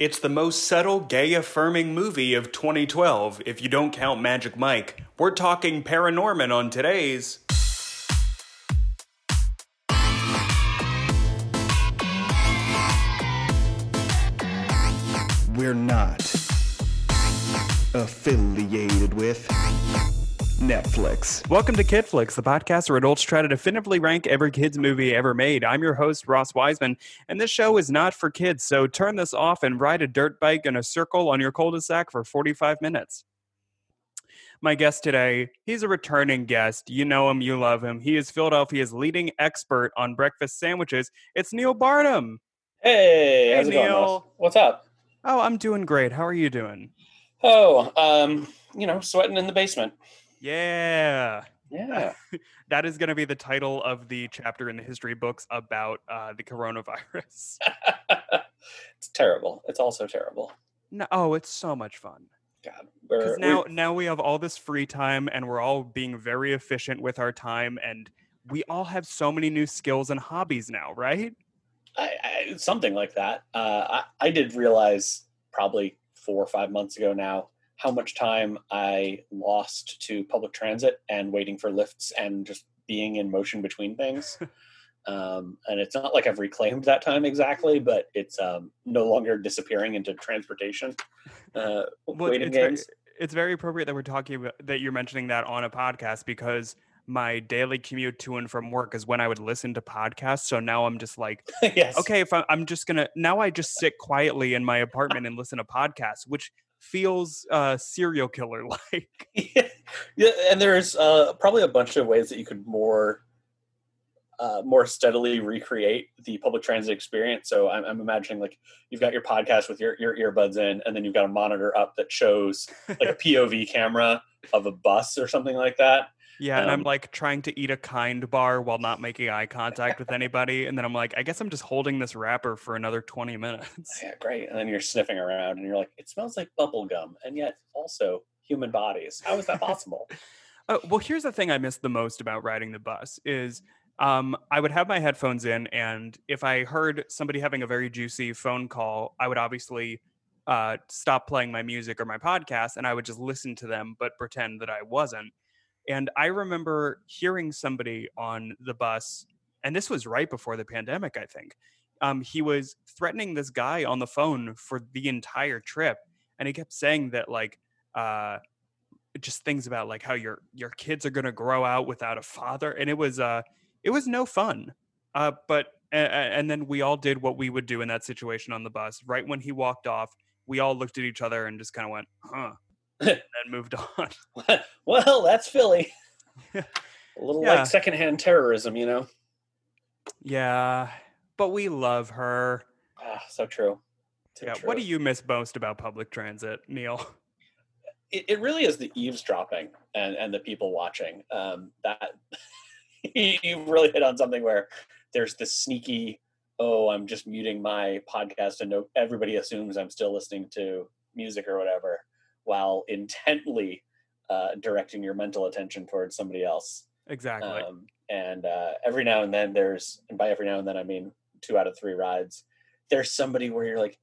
It's the most subtle, gay affirming movie of 2012, if you don't count Magic Mike. We're talking Paranorman on today's. We're not affiliated with Netflix. Welcome to Kidflix, the podcast where adults try to definitively rank every kid's movie ever made. I'm your host, Ross Wiseman, and this show is not for kids, so turn this off and ride a dirt bike in a circle on your cul-de-sac for 45 minutes. My guest today, he's a returning guest. You know him, you love him. He is Philadelphia's leading expert on breakfast sandwiches. It's Neil Barnum. Hey, how's Hey, it going? Neil. Ross? What's up? Oh, I'm doing great. How are you doing? Oh, um, you know, sweating in the basement. Yeah. Yeah. That is going to be the title of the chapter in the history books about uh, the coronavirus. it's terrible. It's also terrible. No, oh, it's so much fun. God. Because now, we- now we have all this free time, and we're all being very efficient with our time, and we all have so many new skills and hobbies now, right? I, I, something like that. Uh, I, I did realize probably four or five months ago now how much time I lost to public transit and waiting for lifts and just being in motion between things. um, and it's not like I've reclaimed that time exactly, but it's um, no longer disappearing into transportation. Uh, Well, waiting it's very, games. it's very appropriate that we're talking about that you're mentioning that on a podcast because my daily commute to and from work is when I would listen to podcasts. So now I'm just like, yes. okay, if I, I'm just gonna now I just sit quietly in my apartment and listen to podcasts, which feels uh, serial killer like. yeah, and there's uh, probably a bunch of ways that you could more uh, more steadily recreate the public transit experience. So I'm, I'm imagining like you've got your podcast with your, your earbuds in, and then you've got a monitor up that shows like a POV camera of a bus or something like that. Yeah, and I'm Um, like trying to eat a kind bar while not making eye contact with anybody, and then I'm like, I guess I'm just holding this wrapper for another 20 minutes. Yeah, great. And then you're sniffing around, and you're like, it smells like bubble gum, and yet also human bodies. How is that possible? Uh, well, here's the thing I miss the most about riding the bus is um, I would have my headphones in, and if I heard somebody having a very juicy phone call, I would obviously uh, stop playing my music or my podcast, and I would just listen to them, but pretend that I wasn't. And I remember hearing somebody on the bus, and this was right before the pandemic, I think. Um, he was threatening this guy on the phone for the entire trip, and he kept saying that like. Uh, just things about like how your your kids are going to grow out without a father and it was uh it was no fun uh but a- a- and then we all did what we would do in that situation on the bus right when he walked off we all looked at each other and just kind of went huh and then moved on well, that's Philly. a little Yeah. like secondhand terrorism, you know. yeah but we love her Ah, so true. So yeah true. what do you miss most about public transit neil It, it really is the eavesdropping and and the people watching. Um, that you really hit on something where there's this sneaky. Oh, I'm just muting my podcast, and no, everybody assumes I'm still listening to music or whatever, while intently uh, directing your mental attention towards somebody else. exactly Um, and uh, every now and then there's, and by every now and then I mean two out of three rides, there's somebody where you're like,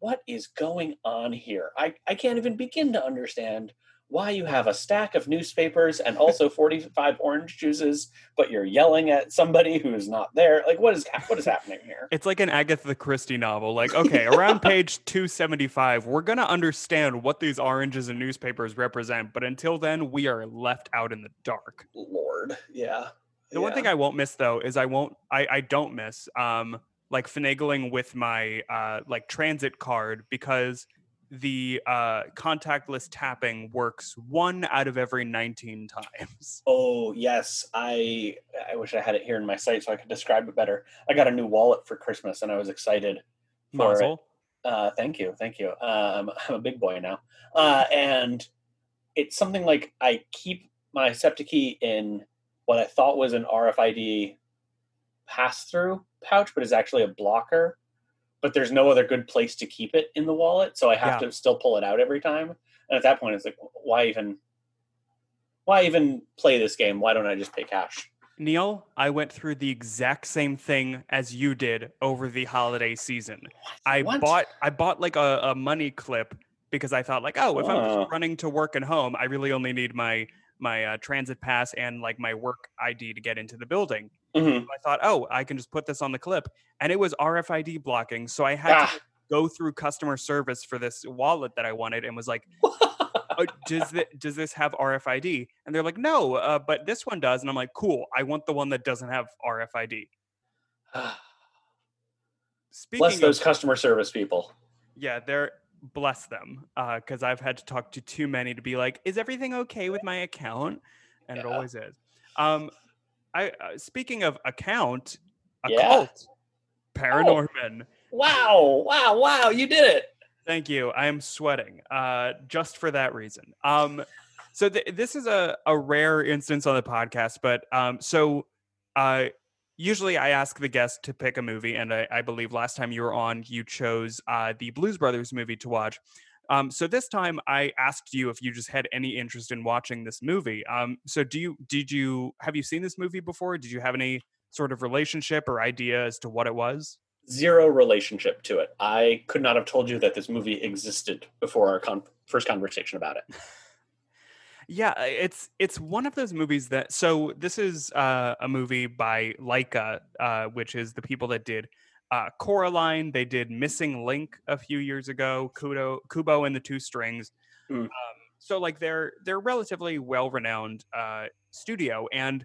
what is going on here? I, I can't even begin to understand why you have a stack of newspapers and also 45 orange juices, but you're yelling at somebody who is not there. Like, what is what is happening here? it's like an Agatha Christie novel. Like, okay, around page 275, we're going to understand what these oranges and newspapers represent. But until then, we are left out in the dark. Lord, yeah. The one thing I won't miss though is I won't I, I don't miss um like finagling with my uh like transit card because the uh contactless tapping works one out of every 19 times. Oh yes, I I wish I had it here in my site so I could describe it better. I got a new wallet for Christmas and I was excited for it. Uh, thank you, thank you. Um, I'm a big boy now, uh, and it's something like I keep my SEPTA key in what I thought was an RFID pass-through pouch, but is actually a blocker. But there's no other good place to keep it in the wallet, so I have Yeah. to still pull it out every time. And at that point, it's like, why even, why even play this game? Why don't I just pay cash? Neil, I went through the exact same thing as you did over the holiday season. I What? bought I bought like a, a money clip because I thought like, oh, if I'm Oh. just running to work and home, I really only need my my uh, transit pass and like my work ID to get into the building. Mhm. I thought, oh, I can just put this on the clip, and it was RFID blocking, so I had Ah. to go through customer service for this wallet that I wanted, and was like, oh, does this does this have RFID? And they're like, no, uh, but this one does. And I'm like, cool. I want the one that doesn't have RFID. Speaking Bless those of, customer service people. yeah, they're bless them because I've had to talk to too many to be like, is everything okay with my account? And it always is. Um, I uh, speaking of account, occult, Yeah. cult, Paranorman. Wow! Wow! Wow! You did it. Thank you. I am sweating uh, just for that reason. Um, so th- this is a, a rare instance on the podcast, but um, so uh, usually I ask the guest to pick a movie, and I, I believe last time you were on, you chose uh, the Blues Brothers movie to watch. Um, so this time I asked you if you just had any interest in watching this movie. Um, so do you did you have you seen this movie before? Did you have any sort of relationship or idea as to what it was? Zero relationship to it. I could not have told you that this movie existed before our con- first conversation about it. Yeah, it's it's one of those movies that. So this is uh, a movie by Laika, uh, which is the people that did uh, Coraline. They did Missing Link a few years ago. Kudo, Kubo and the Two Strings. Mm. Um, so like they're they're relatively well renowned uh, studio, and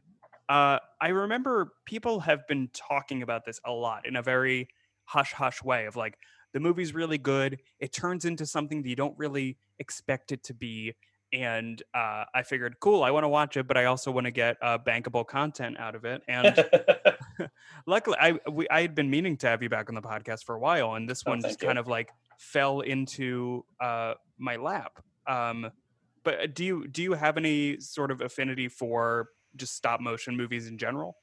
uh, I remember people have been talking about this a lot in a very hush hush way of like the movie's really good. It turns into something that you don't really expect it to be and uh, I figured, cool, I want to watch it, but I also want to get uh, bankable content out of it. And luckily, I we, I had been meaning to have you back on the podcast for a while, and this Oh, one just you. kind of like fell into uh, my lap. Um, but uh, do you do you have any sort of affinity for just stop motion movies in general?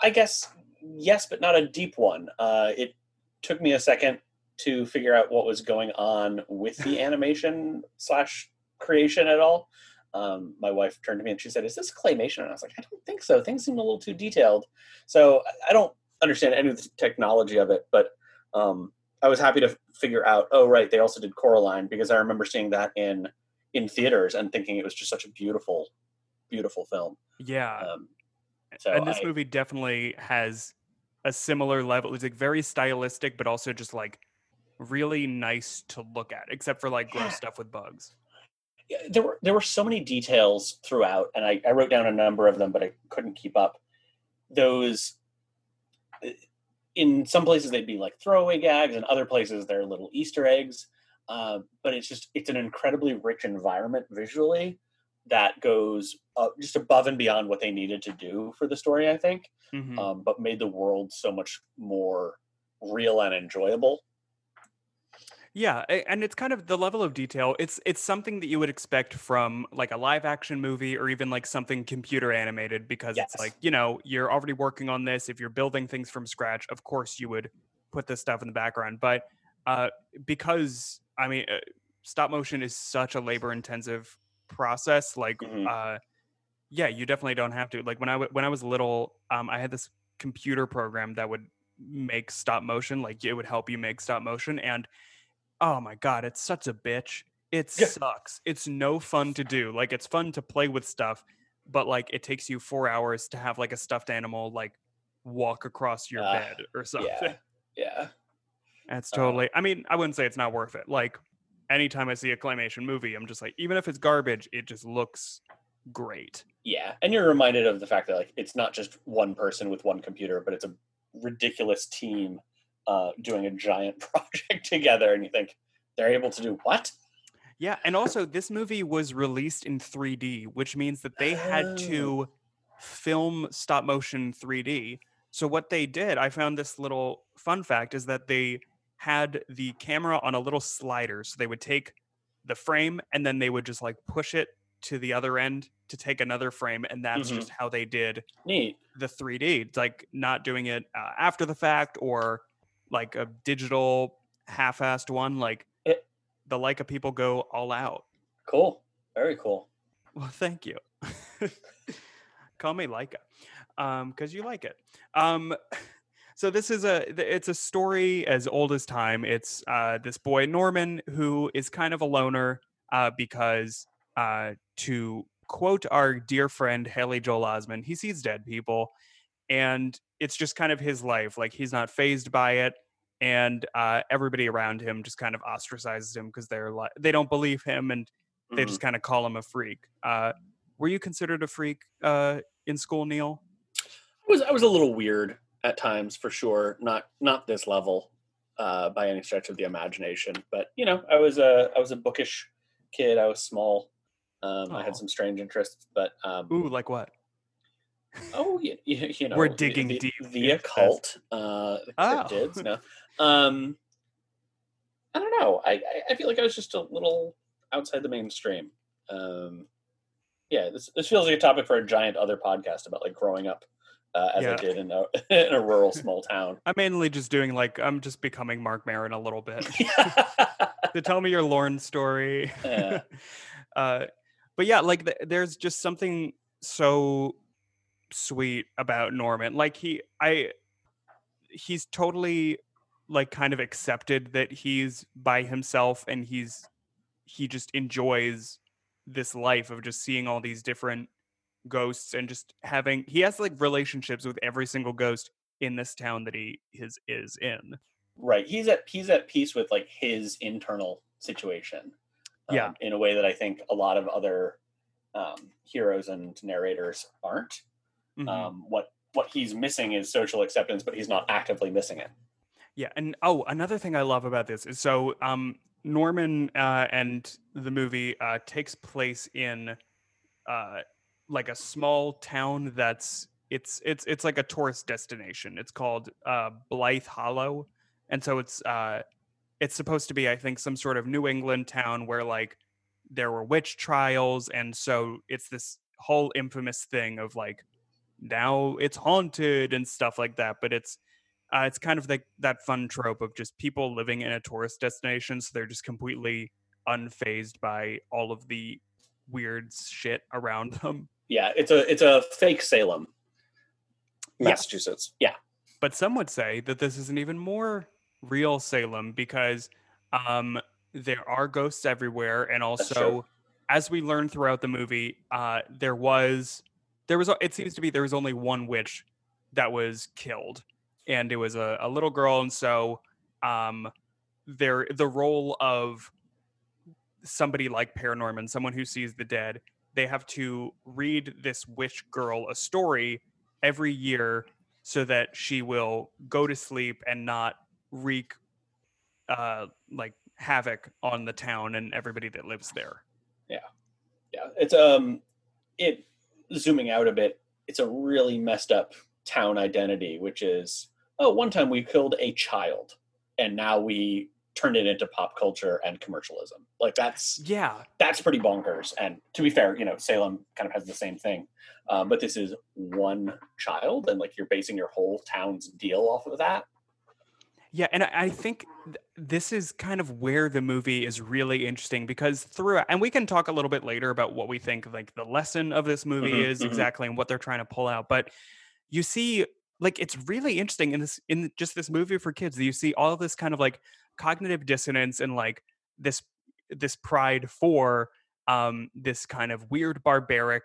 I guess yes, but not a deep one. Uh, it took me a second to figure out what was going on with the animation slash creation at all. Um, my wife turned to me and she said, "Is this claymation?" And I was like, "I don't think so. Things seem a little too detailed." So I- don't understand any of the technology of it, but um, I was happy to figure out. Oh, right, they also did Coraline because I remember seeing that in in theaters and thinking it was just such a beautiful, beautiful film. Yeah, Um, so and this I- movie definitely has a similar level. It's like very stylistic, but also just like really nice to look at, except for like Yeah. gross stuff with bugs. yeah, there were there were so many details throughout, and I, I wrote down a number of them, but I couldn't keep up. Those uh, in some places they'd be like throwaway gags, and other places they're little Easter eggs. Uh, but it's just it's an incredibly rich environment visually that goes uh, just above and beyond what they needed to do for the story. I think, Mhm. um, but made the world so much more real and enjoyable. Yeah, and it's kind of the level of detail. It's it's something that you would expect from like a live action movie or even like something computer animated because it's like, you know, you're already working on this. If you're building things from scratch, of course you would put this stuff in the background. But uh because I mean, uh, stop motion is such a labor intensive process like Mhm. uh yeah, you definitely don't have to. Like when I w- when I was little, um I had this computer program that would make stop motion, like it would help you make stop motion and oh my god it's such a bitch. It sucks. It's no fun to do like it's fun to play with stuff but like it takes you four hours to have like a stuffed animal like walk across your Ah, bed or something. Yeah, yeah. that's uh, totally i mean i wouldn't say it's not worth it. Like anytime i see a claymation movie i'm just like even if it's garbage it just looks great. Yeah, and you're reminded of the fact that like it's not just one person with one computer, but it's a ridiculous team uh, doing a giant project together, and you think they're able to do what? Yeah, and also this movie was released in 3D, which means that they had Oh. to film stop motion 3D. So what they did, I found this little fun fact is that they had the camera on a little slider. So they would take the frame and then they would just like push it to the other end to take another frame and that's Mhm. just how they did Neat. the 3D. It's like not doing it uh, after the fact or like a digital half-assed one like It- the Laika people go all out. Cool. Very cool. Well, thank you. call me Laika, um, because you like it. Um, so this is a it's a story as old as time. It's uh this boy Norman who is kind of a loner, uh, because uh to quote our dear friend Haley Joel Osment, he sees dead people, and it's just kind of his life. Like he's not phased by it, and uh, everybody around him just kind of ostracizes him because they're like they don't believe him, and they Mhm. just kind of call him a freak. Uh, were you considered a freak uh, in school, Neil? I was I was a little weird at times for sure. Not not this level uh, by any stretch of the imagination, but you know, I was a I was a bookish kid. I was small. Um, I had some strange interests, but um, Ooh, like what? Oh, you, you, you know, We're digging the, deep The occult, uh, Oh. cryptids. No, um, I don't know. I, I I feel like I was just a little outside the mainstream. Um, yeah, this this feels like a topic for a giant other podcast about like growing up uh, as I Yeah. did in a in a rural small town. I'm mainly just doing like I'm just becoming Marc Maron a little bit. to tell me your Lorne story. Yeah. uh, but yeah, like th- there's just something so sweet about Norman. Like he, I, he's totally like kind of accepted that he's by himself and he's he just enjoys this life of just seeing all these different ghosts and just having he has like relationships with every single ghost in this town that he is is in. right. He's at he's at peace with like his internal situation. Yeah. um, in a way that I think a lot of other um, heroes and narrators aren't. Mhm. Um, what what he's missing is social acceptance, but he's not actively missing it. Yeah, and oh, another thing I love about this is so um Norman uh and the movie uh takes place in uh like a small town that's it's it's it's like a tourist destination. It's called uh Blithe Hollow. And so it's uh it's supposed to be I think some sort of New England town where like there were witch trials and so it's this whole infamous thing of like now it's haunted and stuff like that, but it's uh, it's kind of like that fun trope of just people living in a tourist destination, so they're just completely unfazed by all of the weird shit around them. Yeah, it's a it's a fake Salem, Massachusetts. Yeah, But some would say that this is an even more real Salem because um, there are ghosts everywhere, and also, as we learn throughout the movie, uh, there was there was it seems to be there was only one witch that was killed, and it was a, a little girl, and so um, there the role of somebody like Paranorman, someone who sees the dead, they have to read this witch girl a story every year so that she will go to sleep and not wreak uh like havoc on the town and everybody that lives there. yeah. Yeah. It's um, it zooming out a bit. It's a really messed up town identity, which is oh, one time we killed a child, and now we turned it into pop culture and commercialism. Like that's Yeah. that's pretty bonkers. And to be fair, you know, Salem kind of has the same thing. Um, but this is one child, and like you're basing your whole town's deal off of that. Yeah, and I I think th- this is kind of where the movie is really interesting because through and we can talk a little bit later about what we think like the lesson of this movie Mhm, is mhm. exactly and what they're trying to pull out. But you see, like it's really interesting in this in just this movie for kids. that You see all this kind of like cognitive dissonance and like this this pride for um this kind of weird barbaric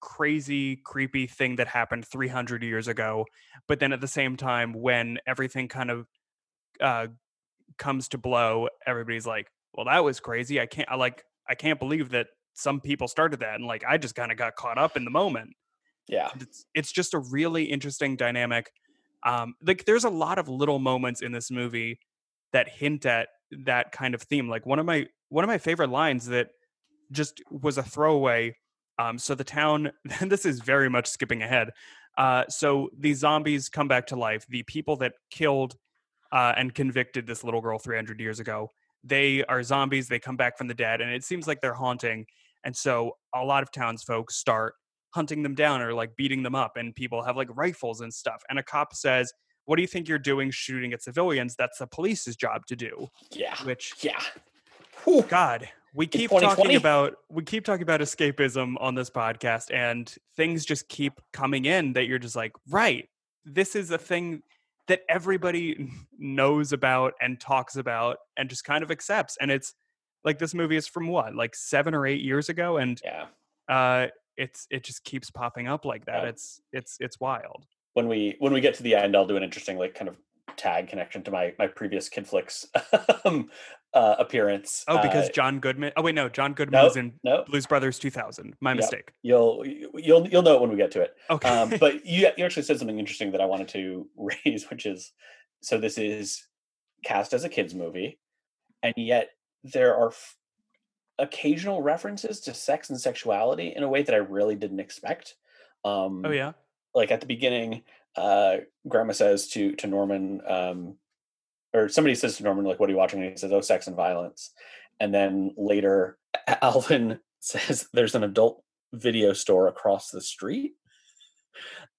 crazy creepy thing that happened 300 years ago but then at the same time when everything kind of uh comes to blow everybody's like well that was crazy i can't i like i can't believe that some people started that and like i just kind of got caught up in the moment Yeah. it's, it's just a really interesting dynamic um like there's a lot of little moments in this movie that hint at that kind of theme like one of my one of my favorite lines that just was a throwaway um so the town this is very much skipping ahead uh so these zombies come back to life the people that killed uh, and convicted this little girl 300 years ago they are zombies they come back from the dead and it seems like they're haunting and so a lot of townsfolk start hunting them down or like beating them up and people have like rifles and stuff and a cop says what do you think you're doing shooting at civilians that's the police's job to do Yeah. which Yeah. god we keep talking about we keep talking about escapism on this podcast and things just keep coming in that you're just like right this is a thing that everybody knows about and talks about and just kind of accepts and it's like this movie is from what like 7 or 8 years ago and Yeah. uh it's it just keeps popping up like that Yeah. it's it's it's wild When we when we get to the end, I'll do an interesting like kind of tag connection to my my previous Kidflix um, uh, appearance. oh because Uh, John Goodman oh wait no John Goodman no, was in no, Blues Brothers 2000 my Yep. mistake you'll you'll you'll know it when we get to it. okay um, but you you actually said something interesting that I wanted to raise, which is so this is cast as a kids movie, and yet there are f- occasional references to sex and sexuality in a way that I really didn't expect. Um, oh yeah like at the beginning, uh, Grandma says to to Norman, um, or somebody says to Norman, like, "What are you watching?" And he says, "Oh, sex and violence." And then later, Alvin says, "There's an adult video store across the street."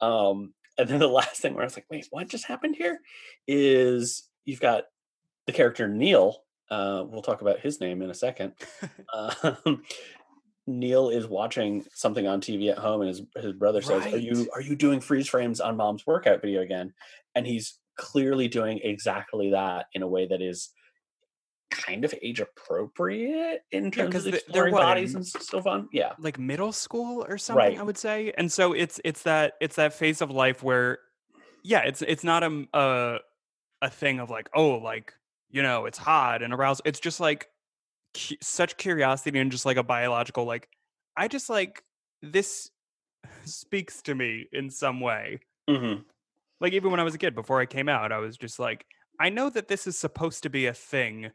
Um, and then the last thing where I was like, "Wait, what just happened here?" Is you've got the character Neil. Uh, we'll talk about his name in a second. Um, Neil is watching something on TV at home, and his his brother says, "Are you are you doing freeze frames on mom's workout video again?" And he's clearly doing exactly that in a way that is kind of age appropriate in terms 'cause of exploring what, bodies and s- so fun. Yeah, like middle school or something i would say and so it's it's that it's that phase of life where yeah it's it's not a a thing of like oh like you know it's hot and arousal it's just like cu- such curiosity and just like a biological like i just like this speaks to me in some way. Hmm like even when i was a kid before i came out i was just like i know that this is supposed to be a thing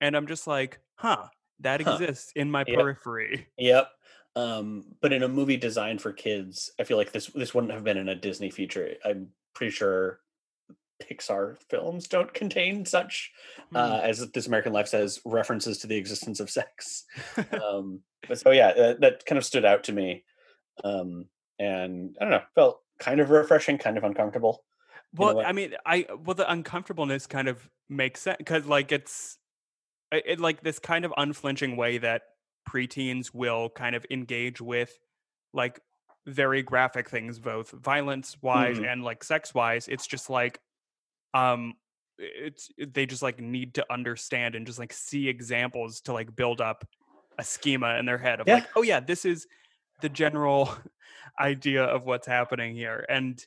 and i'm just like huh that Huh. exists in my Yep. periphery Yep. Um, but in a movie designed for kids, I feel like this this wouldn't have been in a Disney feature. I'm pretty sure Pixar films don't contain such, Hmm. uh, as This American Life says, references to the existence of sex. um, but so yeah, that, that kind of stood out to me, um, and I don't know, felt kind of refreshing, kind of uncomfortable. Well. I mean, I well the uncomfortableness kind of makes sense because like it's it, it- like this kind of unflinching way that preteens will kind of engage with like very graphic things, both violence wise Mhm. and like sex wise. It's just like um it's they just like need to understand and just like see examples to like build up a schema in their head of like oh yeah this is the general idea of what's happening here and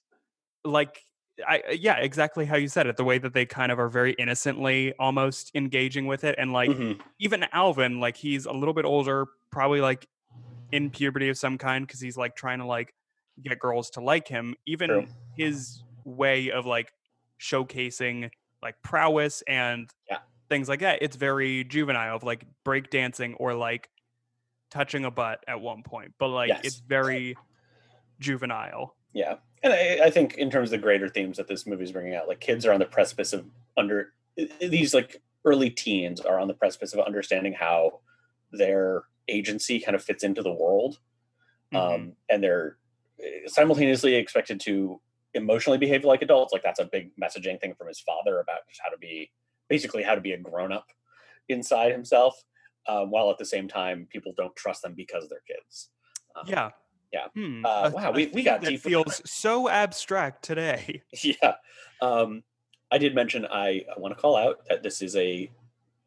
like I uh, yeah, exactly how you said it. The way that they kind of are very innocently almost engaging with it, and like Mhm. even Alvin, like he's a little bit older, probably like in puberty of some kind, because he's like trying to like get girls to like him. Even True. his way of like showcasing like prowess and Yeah. things like that, it's very juvenile of like breakdancing or like touching a butt at one point, but like it's very juvenile. Yeah, and I, I think in terms of the greater themes that this movie is bringing out, like kids are on the precipice of under these like early teens are on the precipice of understanding how their agency kind of fits into the world, Mhm. um, and they're eh, simultaneously expected to emotionally behave like adults. Like that's a big messaging thing from his father about just how to be basically how to be a grown up inside himself, um, while at the same time people don't trust them because they're kids. Um, Yeah. yeah. Hmm. Uh, wow, we- we got deep feels so abstract today. yeah um i did mention i, I want to call out that this is a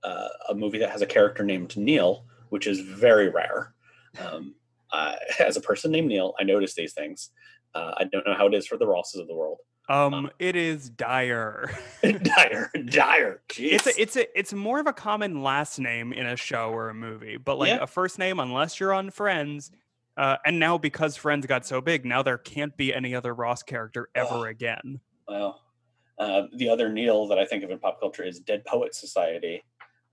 uh, a movie that has a character named neil which is very rare um uh, as a person named neil i notice these things uh, i don't know how it is for the rosses of the world Um, it is dire. dire dire jeez. it's a, it's a, it's more of a common last name in a show or a movie, but like Yeah. a first name, unless you're on Friends. Uh, and now because Friends got so big, now there can't be any other Ross character ever Ugh. again. well uh, the other neil that i think of in pop culture is dead poet society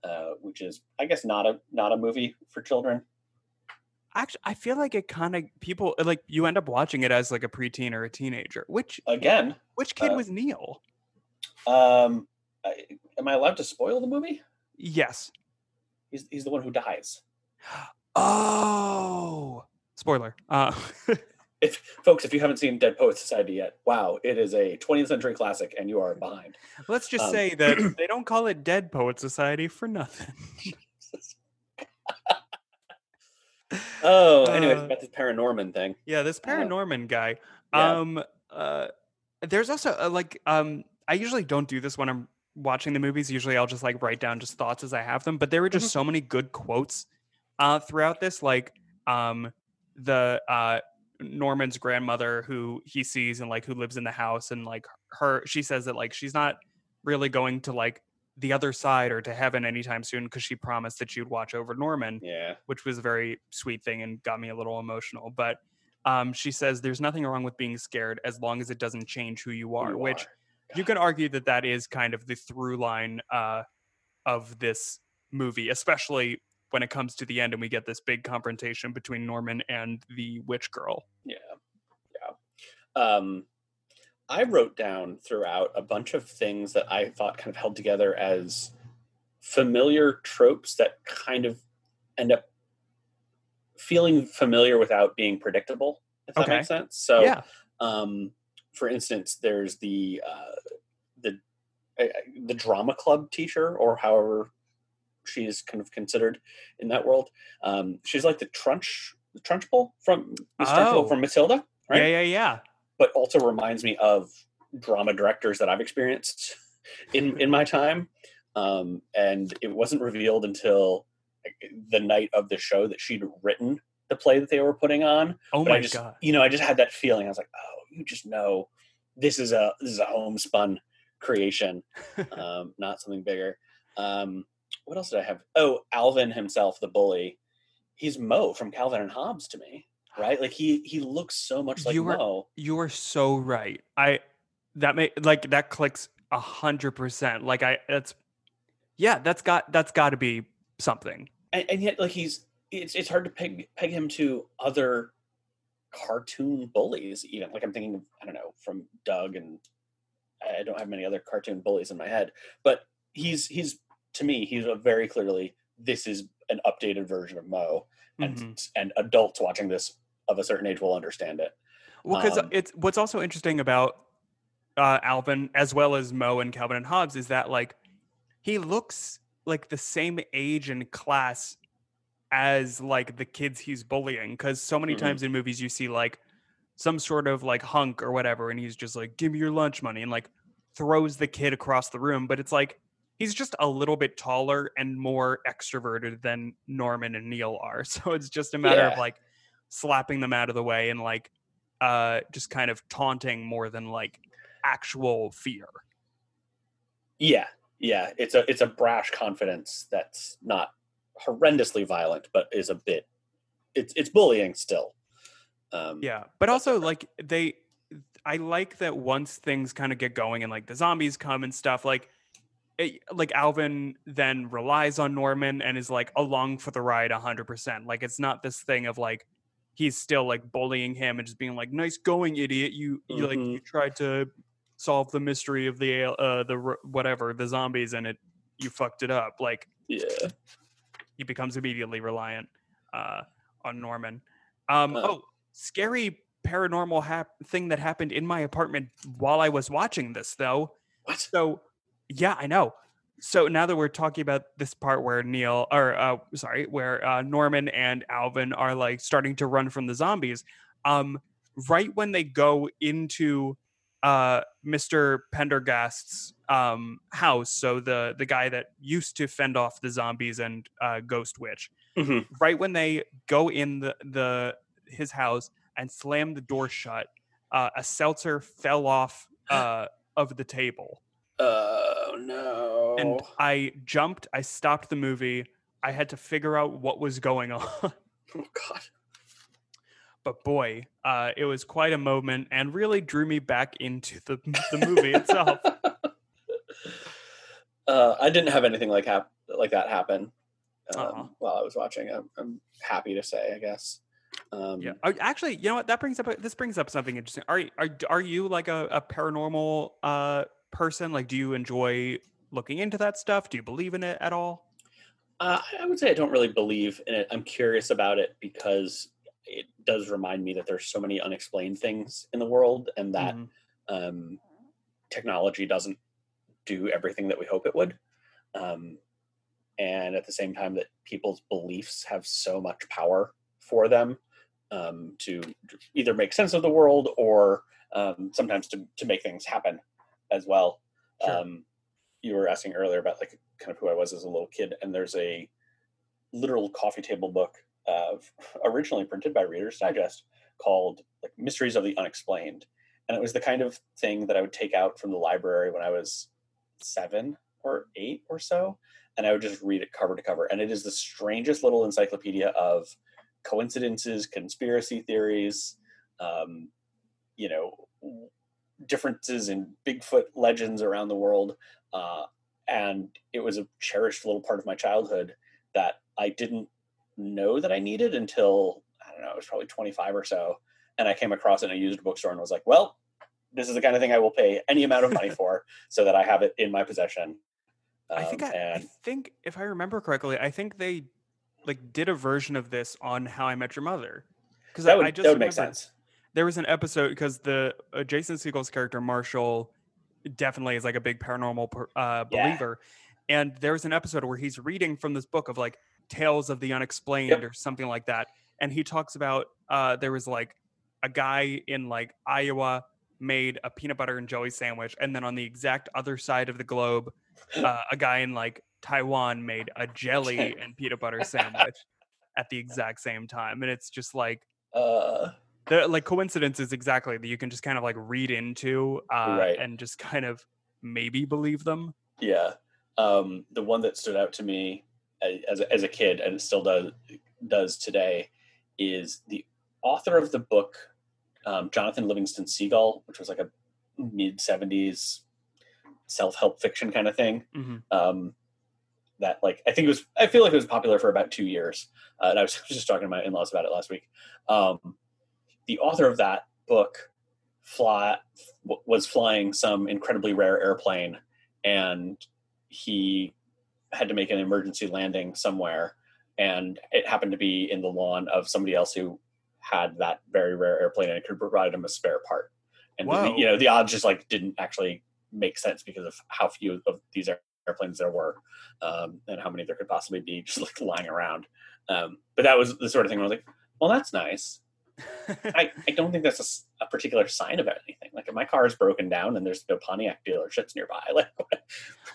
uh, which is i guess not a not a movie for children Actually, I feel like it kind of people like you end up watching it as like a preteen or a teenager. Which again which kid uh, was Neil? um I, am i allowed to spoil the movie Yes. he's, he's the one who dies Oh, spoiler. Uh, if folks, if you haven't seen Dead Poet Society yet, wow, it is a 20th century classic, and you are behind. let's just Um, say that they don't call it Dead Poet Society for nothing. Oh, anyway, Uh, about this Paranorman thing. Yeah, this Uh, Paranorman guy. yeah. Um, uh, there's also uh, like um, I usually don't do this when I'm watching the movies. Usually, I'll just like write down just thoughts as I have them. But there were just Mhm. so many good quotes uh, throughout this. Like um, the uh, Norman's grandmother who he sees and like who lives in the house, and like her, she says that like she's not really going to like the other side or to heaven anytime soon because she promised that she would watch over Norman Yeah. which was a very sweet thing and got me a little emotional. But um, she says there's nothing wrong with being scared as long as it doesn't change who you are, you which are. you can argue that that is kind of the through line uh, of this movie, especially when it comes to the end and we get this big confrontation between Norman and the witch girl. Yeah. Yeah. Um, I wrote down throughout a bunch of things that I thought kind of held together as familiar tropes that kind of end up feeling familiar without being predictable, if that makes sense. So, yeah. um, for instance, there's the uh, the uh, the drama club teacher, or however she is kind of considered in that world. Um, she's like the Trunch, the Trunchbull from Miss Trunchbull Oh. from Matilda, right? Yeah, yeah, yeah. But also reminds me of drama directors that I've experienced in in my time. Um, and it wasn't revealed until the night of the show that she'd written the play that they were putting on Oh but my I just, god. you know, I just had that feeling. I was like, oh, you just know this is a this is a homespun creation, um, not something bigger. Um, what else did I have? Oh, Alvin himself, the bully. He's Moe from Calvin and Hobbes to me, right? Like he he looks so much like you are, Moe. You are so right. I that may like that clicks a hundred percent. Like I that's yeah, that's got that's got to be something. and, and yet like he's it's it's hard to peg peg him to other cartoon bullies even like i'm thinking of i don't know from doug and i don't have many other cartoon bullies in my head but he's he's to me he's a very clearly this is an updated version of moe and Mhm. and adults watching this of a certain age will understand it Well, because Um, it's what's also interesting about uh, Alvin as well as Moe and Calvin and Hobbes is that like he looks like the same age and class as like the kids he's bullying. Because so many Mhm. times in movies you see like some sort of like hunk or whatever, and he's just like, "Give me your lunch money," and like throws the kid across the room. But it's like he's just a little bit taller and more extroverted than Norman and Neil are. So it's just a matter of like slapping them out of the way and like uh just kind of taunting more than like actual fear. yeah yeah it's a it's a brash confidence that's not horrendously violent but is a bit it's it's bullying still um Yeah. But also like they I like that once things kind of get going and like the zombies come and stuff like it, like Alvin then relies on Norman and is like along for the ride 100%. Like it's not this thing of like he's still like bullying him and just being like nice going idiot you you like you tried to solve the mystery of the uh the whatever the zombies and it you fucked it up like yeah he becomes immediately reliant uh, on Norman. Um, Uh. oh, scary paranormal hap- thing that happened in my apartment while I was watching this, though. what So, yeah, I know. So now that we're talking about this part where Neil, or uh, sorry, where uh, Norman and Alvin are like starting to run from the zombies, um, right when they go into uh, Mr. Prenderghast's um, house, so the the guy that used to fend off the zombies and uh, Ghost Witch, Mhm. right when they go in the the his house and slam the door shut, uh, a seltzer fell off uh, of the table oh no and I jumped. I stopped the movie. I had to figure out what was going on. oh god but boy, uh, it was quite a moment and really drew me back into the the movie itself. uh i didn't have anything like hap- like that happen um, Aw. while i was watching I'm, I'm happy to say i guess um Yeah. Actually, you know what? That brings up a- this brings up something interesting. Are are are you like a, a paranormal uh, person? Like, do you enjoy looking into that stuff? Do you believe in it at all? Uh, I would say I don't really believe in it. I'm curious about it because it does remind me that there's so many unexplained things in the world, and that Mhm. um, technology doesn't do everything that we hope it would. Um, and at the same time, that people's beliefs have so much power for them um, to either make sense of the world or um, sometimes to, to make things happen as well. Sure. Um, you were asking earlier about like kind of who I was as a little kid, and there's a literal coffee table book of originally printed by Reader's Digest called like Mysteries of the Unexplained, and it was the kind of thing that I would take out from the library when I was seven or eight or so, and I would just read it cover to cover, and it is the strangest little encyclopedia of coincidences, conspiracy theories, um, you know, differences in Bigfoot legends around the world. Uh, and it was a cherished little part of my childhood that I didn't know that I needed until I don't know, it was probably 25 or so. And I came across it in a used bookstore and was like, well, this is the kind of thing I will pay any amount of money for so that I have it in my possession. I think Um, I, I think if I remember correctly, I think they like did a version of this on How I Met Your Mother. Because that would, I just that would make sense. There was an episode because the uh, Jason Segel's character Marshall definitely is like a big paranormal per- uh, Yeah. believer, and there was an episode where he's reading from this book of like tales of the unexplained or something like that, and he talks about uh, there was like a guy in like Iowa made a peanut butter and jelly sandwich, and then on the exact other side of the globe, uh, a guy in like Taiwan made a jelly and peanut butter sandwich at the exact same time, and it's just like Uh, the like coincidences exactly that you can just kind of like read into uh, Right. and just kind of maybe believe them. Yeah. Um, the one that stood out to me as a, as a kid, and it still does does today, is the author of the book, um, Jonathan Livingston Seagull, which was like a mid '70s self help fiction kind of thing. Mhm. Um, that like I think it was I feel like it was popular for about two years, uh, and I was just talking to my in laws about it last week. Um, the author of that book fly was flying some incredibly rare airplane and he had to make an emergency landing somewhere and it happened to be in the lawn of somebody else who had that very rare airplane and could provide him a spare part. And the- you know the odds just like didn't actually make sense because of how few of these airplanes there were um, and how many there could possibly be just like lying around. Um, but that was the sort of thing where i was like well that's nice I, I don't think that's a particular sign of anything. Like if my car is broken down and there's no Pontiac dealerships nearby, like what,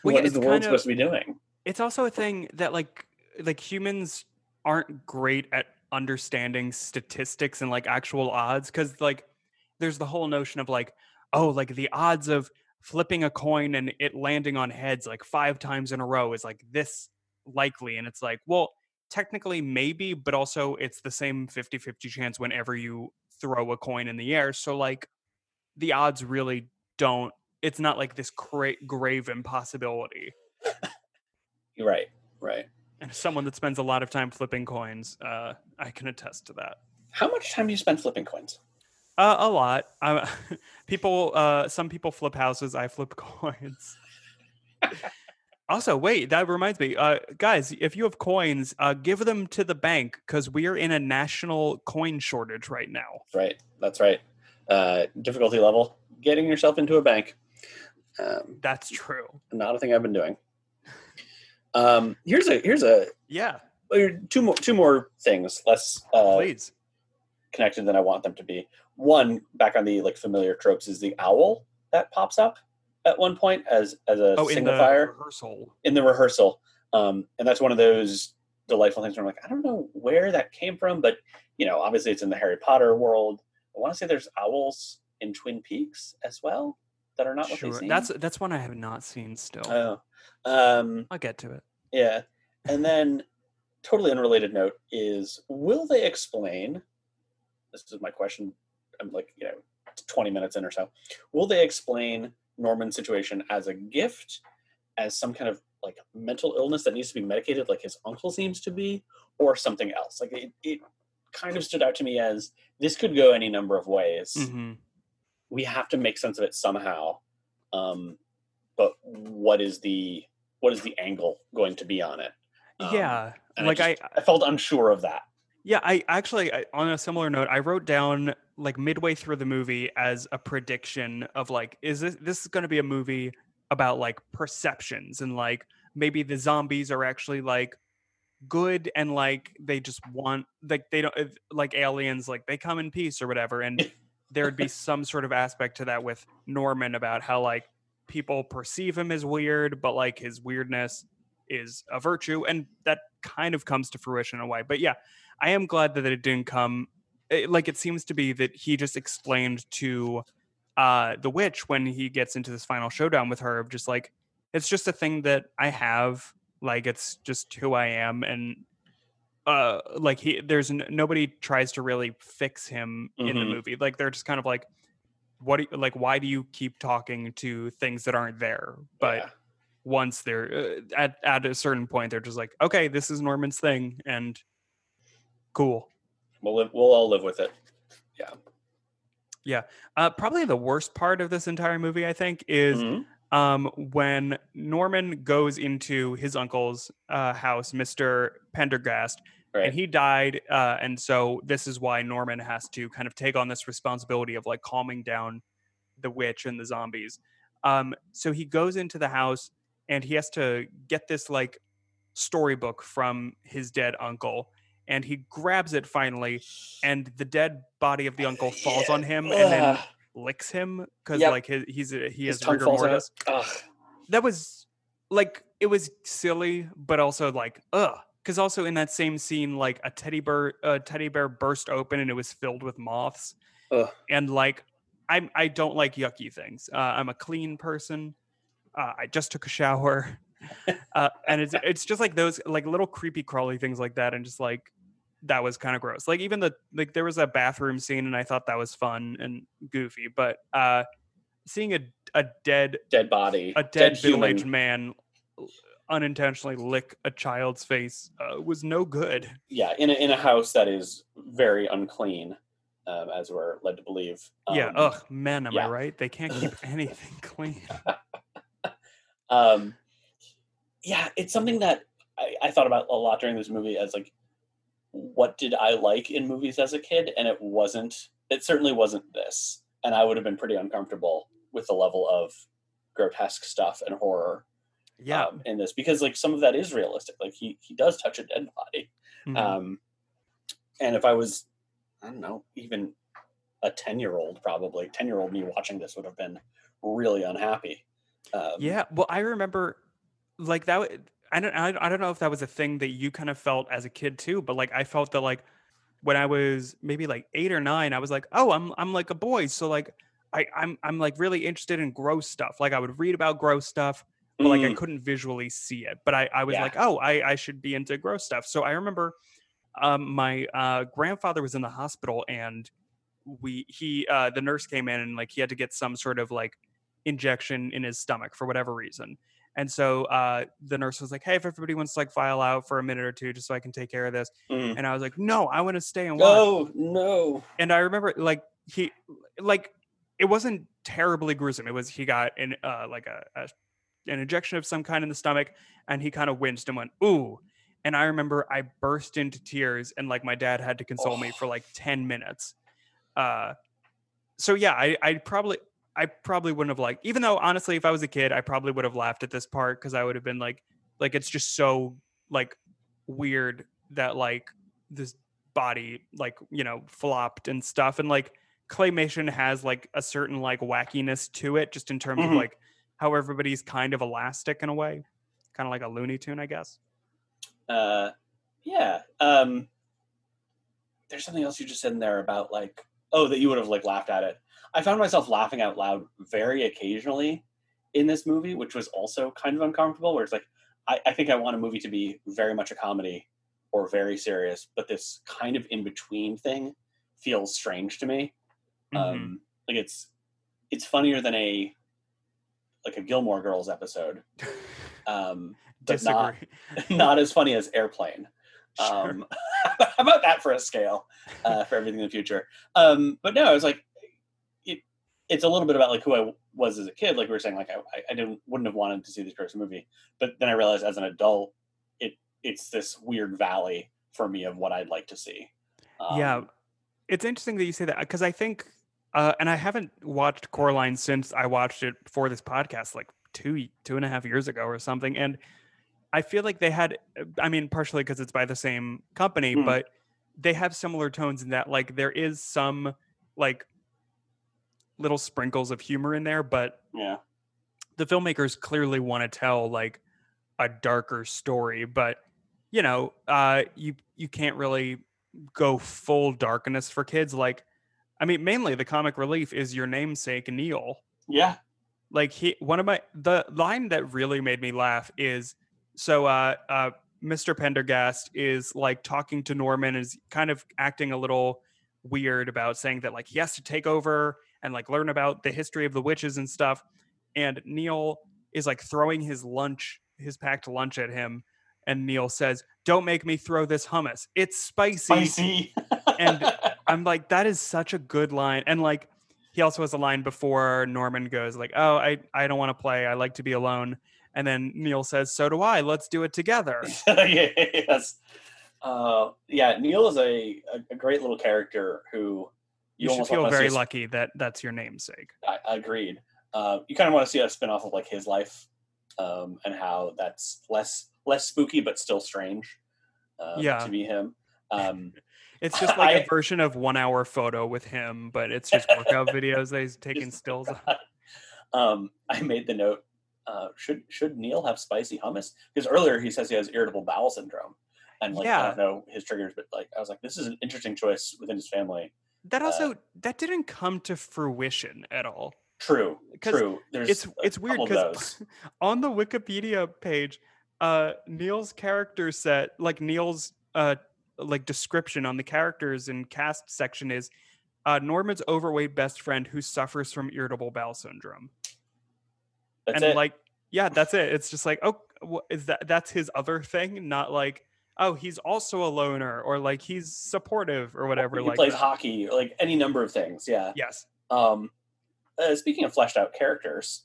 Well, yeah, is the world of- supposed to be doing? it's also a thing that like like humans aren't great at understanding statistics and like actual odds because like there's the whole notion of like oh like the odds of flipping a coin and it landing on heads like five times in a row is like this likely and it's like well technically maybe but also it's the same 50-50 chance whenever you throw a coin in the air so like the odds really don't it's not like this cra- grave impossibility You're right, right. and someone that spends a lot of time flipping coins, uh, I can attest to that. How much time do you spend flipping coins? Uh, a lot. People, uh, some people flip houses. I flip coins. Also, wait, that reminds me, uh, guys. If you have coins, uh, give them to the bank because we are in a national coin shortage right now. Right, that's right. Uh, difficulty level: getting yourself into a bank. Um, That's true. not a thing I've been doing. Um, here's a here's a Yeah, uh, two more two more things less uh, please. connected than I want them to be. One, back on the like familiar tropes, is the owl that pops up at one point as as a Oh, in the rehearsal. in the rehearsal. Um, and that's one of those delightful things where I'm like, I don't know where that came from, but you know, obviously it's in the Harry Potter world. I want to say there's owls in Twin Peaks as well that are not what Sure, they seem. that's that's one I have not seen still. oh, um, I'll get to it. yeah. And then, totally unrelated note is, will they explain? This is my question. I'm like, you know, 20 minutes in or so. Will they explain Norman's situation as a gift, as some kind of like mental illness that needs to be medicated, like his uncle seems to be, or something else? Like it, it kind of stood out to me as this could go any number of ways. hmm We have to make sense of it somehow. Um, but what is the what is the angle going to be on it? Um, yeah, like I, I, I felt unsure of that. Yeah, I actually, I, on a similar note, I wrote down like midway through the movie as a prediction of like, is this this is going to be a movie about like perceptions and like maybe the zombies are actually like good and like they just want like they don't like aliens like they come in peace or whatever and there'd be some sort of aspect to that with Norman about how like people perceive him as weird but like his weirdness is a virtue and that kind of comes to fruition in a way. But yeah I am glad that it didn't come it, like it seems to be that he just explained to uh the witch when he gets into this final showdown with her of just like it's just a thing that I have like it's just who I am and uh like he there's n- nobody tries to really fix him in the Mhm. movie like they're just kind of like what do you, like why do you keep talking to things that aren't there but Yeah. once they're uh, at at a certain point they're just like okay this is Norman's thing and cool we'll live, we'll all live with it. Yeah. Yeah. Uh probably the worst part of this entire movie I think is Mhm. um, when Norman goes into his uncle's uh, house, Mr. Prenderghast, Right. and he died. Uh, and so this is why Norman has to kind of take on this responsibility of like calming down the witch and the zombies. Um, so he goes into the house and he has to get this like storybook from his dead uncle. And he grabs it finally, and the dead body of the uncle falls on him and then licks him because Yep. like his, he's a, he His has rigor mortis. that was like it was silly but also like ugh because also in that same scene like a teddy bear a teddy bear burst open and it was filled with moths. Ugh. and like i'm i don't like yucky things. Uh, i'm a clean person. Uh, i just took a shower. Uh, and it's it's just like those like little creepy crawly things like that and just like that was kind of gross like even the like there was a bathroom scene and i thought that was fun and goofy but uh seeing a a dead Dead body. a dead, human. middle-aged man unintentionally lick a child's face uh, was no good. Yeah, in a, in a house that is very unclean, um, as we're led to believe. yeah, Um, ugh, men, am yeah. I right? They can't keep anything clean. Um, yeah, it's something that I, I thought about a lot during this movie as like, what did I like in movies as a kid? And it wasn't, it certainly wasn't this. And I would have been pretty uncomfortable with the level of grotesque stuff and horror Yeah, um, in this because like some of that is realistic. Like he, he does touch a dead body. mhm. Um, and if I was, I don't know, even a 10 year old, probably 10 year old me watching this would have been really unhappy. Um, yeah. Well, I remember like that. I don't. I, I don't know if that was a thing that you kind of felt as a kid too, but like I felt that like when I was maybe like eight or nine, I was like, oh, I'm I'm like a boy, so like I I'm I'm like really interested in gross stuff. Like I would read about gross stuff, but like I mm, couldn't visually see it. But I, I was Yeah. like, oh, I, I should be into gross stuff. So I remember um, my uh, grandfather was in the hospital and we he uh, the nurse came in and like he had to get some sort of like injection in his stomach for whatever reason. And so uh, the nurse was like, "Hey, if everybody wants to like file out for a minute or two, just so I can take care of this," mm. and I was like, "No, I want to stay and watch." No, no. and I remember like he like it wasn't terribly gruesome. It was he got in uh like a, a an injection of some kind in the stomach and he kind of winced and went, ooh. And I remember I burst into tears and like my dad had to console me for Oh. like 10 minutes. Uh so yeah, I I probably I probably wouldn't have like even though honestly if I was a kid, I probably would have laughed at this part because I would have been like like it's just so like weird that like this body like you know flopped and stuff and like claymation has like a certain like wackiness to it just in terms of Mhm. like how everybody's kind of elastic in a way kind of like a looney tune i guess Uh, yeah. Um, there's something else you just said in there about like, oh, that you would have like laughed at it. I found myself laughing out loud very occasionally in this movie, which was also kind of uncomfortable. Where it's like, I, I think I want a movie to be very much a comedy or very serious, but this kind of in between thing feels strange to me. Mhm. Um, like it's it's funnier than a like a Gilmore Girls episode, um, but not disagree not as funny as Airplane. Sure. Um, how about that for a scale uh, for everything in the future? Um, but no, I was like, it's a little bit about like who I was as a kid. Like we were saying, like I, I- didn't wouldn't have wanted to see this person movie, but then I realized as an adult, it it's this weird valley for me of what I'd like to see. yeah Um, it's interesting that you say that because i think uh and i haven't watched coraline since i watched it for this podcast like two two and a half years ago or something and I feel like they had. uh, I mean, partially because it's by the same company, Hmm. but they have similar tones in that like there is some like little sprinkles of humor in there, but Yeah. the filmmakers clearly want to tell like a darker story but you know uh you you can't really go full darkness for kids like i mean mainly the comic relief is your namesake neil Yeah. like he one of my the line that really made me laugh is so uh uh mr prenderghast is like talking to norman is kind of acting a little weird about saying that like he has to take over and like learn about the history of the witches and stuff and neil is like throwing his lunch his packed lunch at him and neil says don't make me throw this hummus it's spicy Spicy. And I'm like, that is such a good line. And like, he also has a line before Norman goes like, "Oh, I I don't want to play. I like to be alone." And then Neil says, "So do I. Let's do it together." yes. Uh, yeah, Neil is a, a, a great little character who You, should feel very a lucky that that's your namesake. I, agreed. Uh, you kind of want to see a spin off of like his life um, and how that's less less spooky but still strange. Uh, Yeah. to be him. Um, It's just like a I- version of one hour photo with him, but it's just workout videos that he's taking stills. um, I made the note: uh, should should Neil have spicy hummus? Because earlier he says he has irritable bowel syndrome, and like I don't know his triggers, but like I was like, this is an interesting choice within his family. That Uh, also that didn't come to fruition at all. True, true. There's it's it's weird because on the Wikipedia page, uh, Neil's character set, like Neil's uh, like description on the characters and cast section is uh, Norman's overweight best friend who suffers from irritable bowel syndrome, That's and it. like yeah, that's it. It's just like oh, is that that's his other thing? Not like oh, he's also a loner or like he's supportive or whatever. he like plays that. hockey, or like any number of things. Yeah. Yes. Um, uh, speaking of fleshed out characters,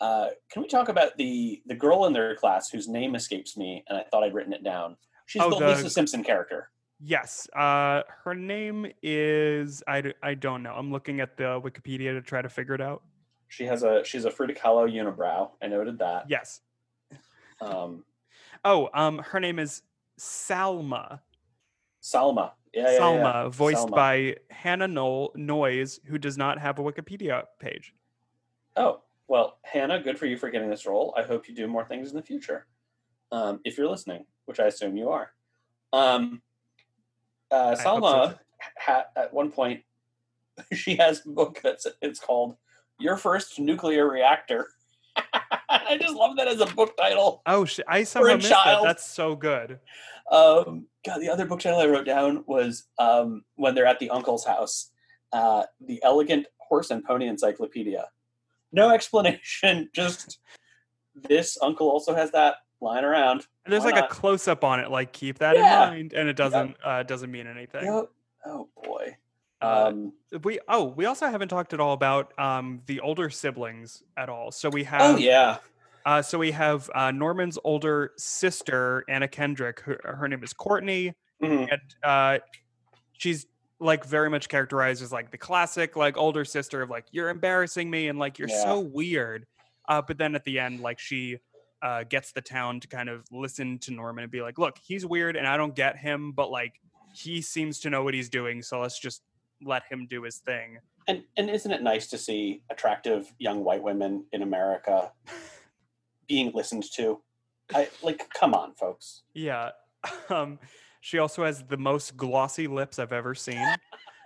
uh, can we talk about the the girl in their class whose name escapes me, and I thought I'd written it down. She's Oh, the, the- Lisa Simpson character. Yes. Uh, her name is I, I don't know. I'm looking at the Wikipedia to try to figure it out. She has a she's a Kahlo unibrow. I noted that. Yes. Um, Oh, um, her name is Salma. Salma. Yeah, yeah, Salma, yeah. voiced Salma. by Hannah Knoll Noyes, who does not have a Wikipedia page. Oh, well, Hannah, good for you for getting this role. I hope you do more things in the future. Um, if you're listening, which I assume you are. Um, uh, hope so, Salma, ha- at one point, she has a book that's it's called "Your First Nuclear Reactor." I just love that as a book title. Oh, sh- I somehow missed that. That's so good. Um, God, the other book title I wrote down was um, when they're at the uncle's house, uh, the Elegant Horse and Pony Encyclopedia. No explanation, just this uncle also has that lying around. And there's Why like a close up on it, like keep that Yeah. in mind, and it doesn't uh, doesn't mean anything. Yep. Oh boy. Uh, Um, We oh we also haven't talked at all about um the older siblings at all. So we have oh yeah. Uh, so we have uh, Norman's older sister, Anna Kendrick. Her, her name is Courtney, Mhm. and uh, she's like very much characterized as like the classic like older sister of like you're embarrassing me and like you're Yeah. so weird. Uh, but then at the end, like she uh, gets the town to kind of listen to Norman and be like, look, he's weird and I don't get him, but like he seems to know what he's doing, so let's just let him do his thing. And and isn't it nice to see attractive young white women in America being listened to? I like come on, folks. Yeah. Um, she also has the most glossy lips I've ever seen.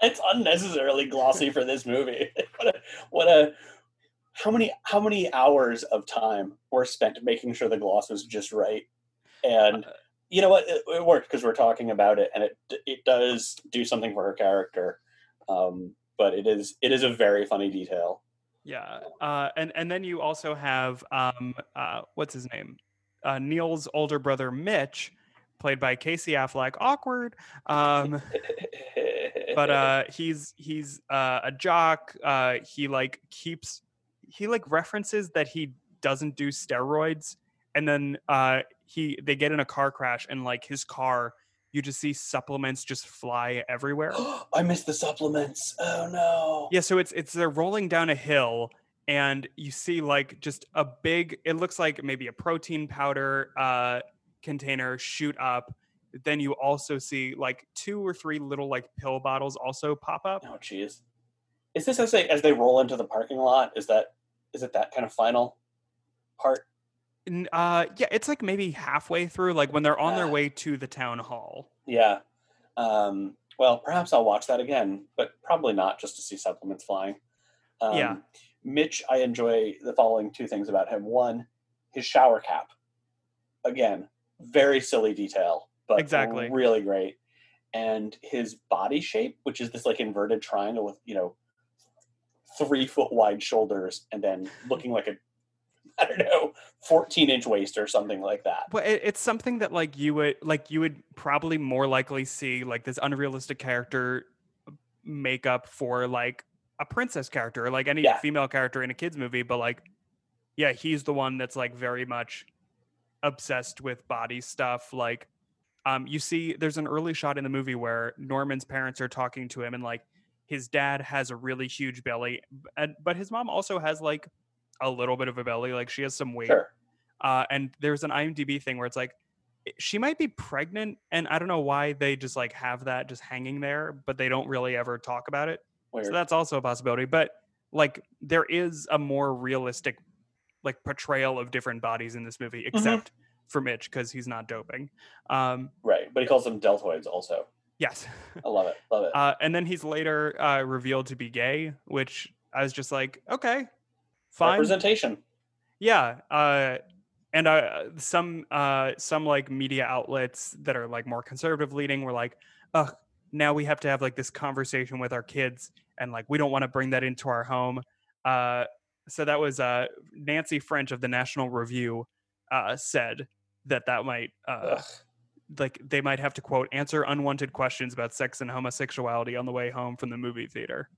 It's unnecessarily glossy for this movie. what a what a how many how many hours of time were spent making sure the gloss was just right? And Uh, you know what? It, it worked because we're talking about it, and it it does do something for her character. Um, but it is it is a very funny detail. Yeah, uh, and and then you also have um, uh, what's his name, uh, Neil's older brother Mitch, played by Casey Affleck. Awkward, um, but uh, he's he's uh, a jock. Uh, he like keeps he like references that he doesn't do steroids, and then uh, he they get in a car crash, and like his car, you just see supplements just fly everywhere. I missed the supplements. Oh no. Yeah, so it's it's they're rolling down a hill and you see like just a big it looks like maybe a protein powder uh container shoot up. Then you also see like two or three little like pill bottles also pop up. Oh, jeez. Is this as they as they roll into the parking lot? Is that is it that kind of final part? Uh, yeah, it's like maybe halfway through, like when they're on their Ah. way to the town hall. Yeah. Um, well, perhaps I'll watch that again, but probably not just to see supplements flying. Um, Yeah. Mitch, I enjoy the following two things about him. One, his shower cap. Again, very silly detail, but Exactly. really great. And his body shape, which is this like inverted triangle with, you know, three foot wide shoulders and then looking like a, I don't know, 14 inch waist or something like that. Well, it, it's something that like you would like you would probably more likely see like this unrealistic character makeup for like a princess character, or like any Yeah. female character in a kids movie. But like, yeah, he's the one that's like very much obsessed with body stuff. Like, um, you see, there's an early shot in the movie where Norman's parents are talking to him, and like his dad has a really huge belly, and but his mom also has like a little bit of a belly. Like she has some weight Sure. uh, and there's an IMDb thing where it's like she might be pregnant, and I don't know why they just like have that just hanging there, but they don't really ever talk about it. Weird. So that's also a possibility. But like there is a more realistic like portrayal of different bodies in this movie, except for Mitch because he's not doping. Um, right. But he calls them deltoids also. yes, I love it. Love it. uh, and then he's later uh, revealed to be gay, which I was just like, okay, fine. Representation. Yeah, uh, and uh, some uh, some like media outlets that are like more conservative leading were like, "Ugh, now we have to have like this conversation with our kids, and like we don't want to bring that into our home." Uh, so that was uh, Nancy French of the National Review uh, said that that might uh, Ugh. like they might have to quote answer unwanted questions about sex and homosexuality on the way home from the movie theater.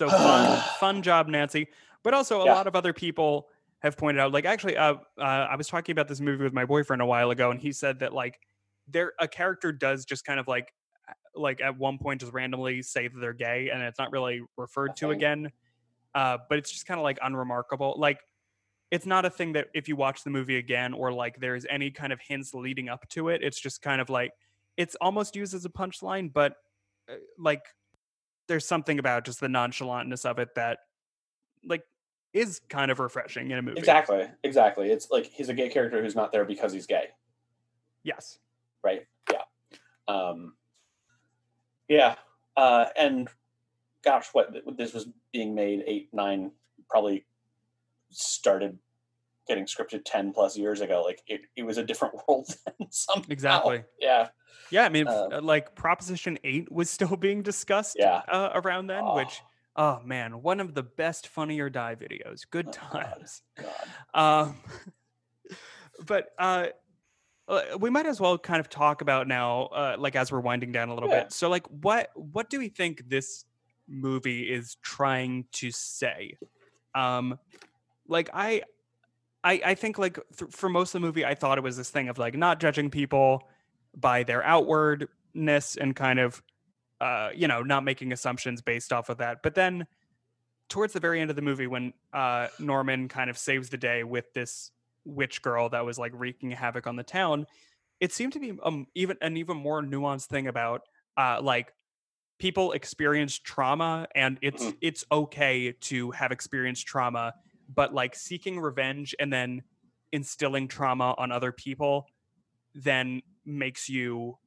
So fun, fun job, Nancy. But also, a Yeah. lot of other people have pointed out, like actually, uh, uh, I was talking about this movie with my boyfriend a while ago, and he said that like there a character does just kind of like like at one point just randomly say that they're gay, and it's not really referred to again. Uh, but it's just kind of like unremarkable. Like it's not a thing that if you watch the movie again or like there's any kind of hints leading up to it, it's just kind of like it's almost used as a punchline, but uh, like there's something about just the nonchalantness of it that like is kind of refreshing in a movie. Exactly. Exactly. It's like he's a gay character who's not there because he's gay. Yes. Right. Yeah. Um, yeah. Uh, and gosh, what this was being made eight, nine, probably started getting scripted 10 plus years ago. Like it, it was a different world then somehow. Exactly. Yeah. Yeah, I mean, Um, uh, like Proposition 8 was still being discussed Yeah. uh, around then, Oh, which oh man, one of the best funny or die videos. Good Oh, God. times. God. Um, but uh, uh, we might as well kind of talk about now, uh, like as we're winding down a little Yeah. bit. So, like, what what do we think this movie is trying to say? Um, like I, I, I think like th- for most of the movie, I thought it was this thing of like not judging people by their outwardness and kind of, uh, you know, not making assumptions based off of that. But then towards the very end of the movie when uh, Norman kind of saves the day with this witch girl that was like wreaking havoc on the town, it seemed to be um, even an even more nuanced thing about uh, like people experience trauma and it's Mhm. it's okay to have experienced trauma, but like seeking revenge and then instilling trauma on other people then makes you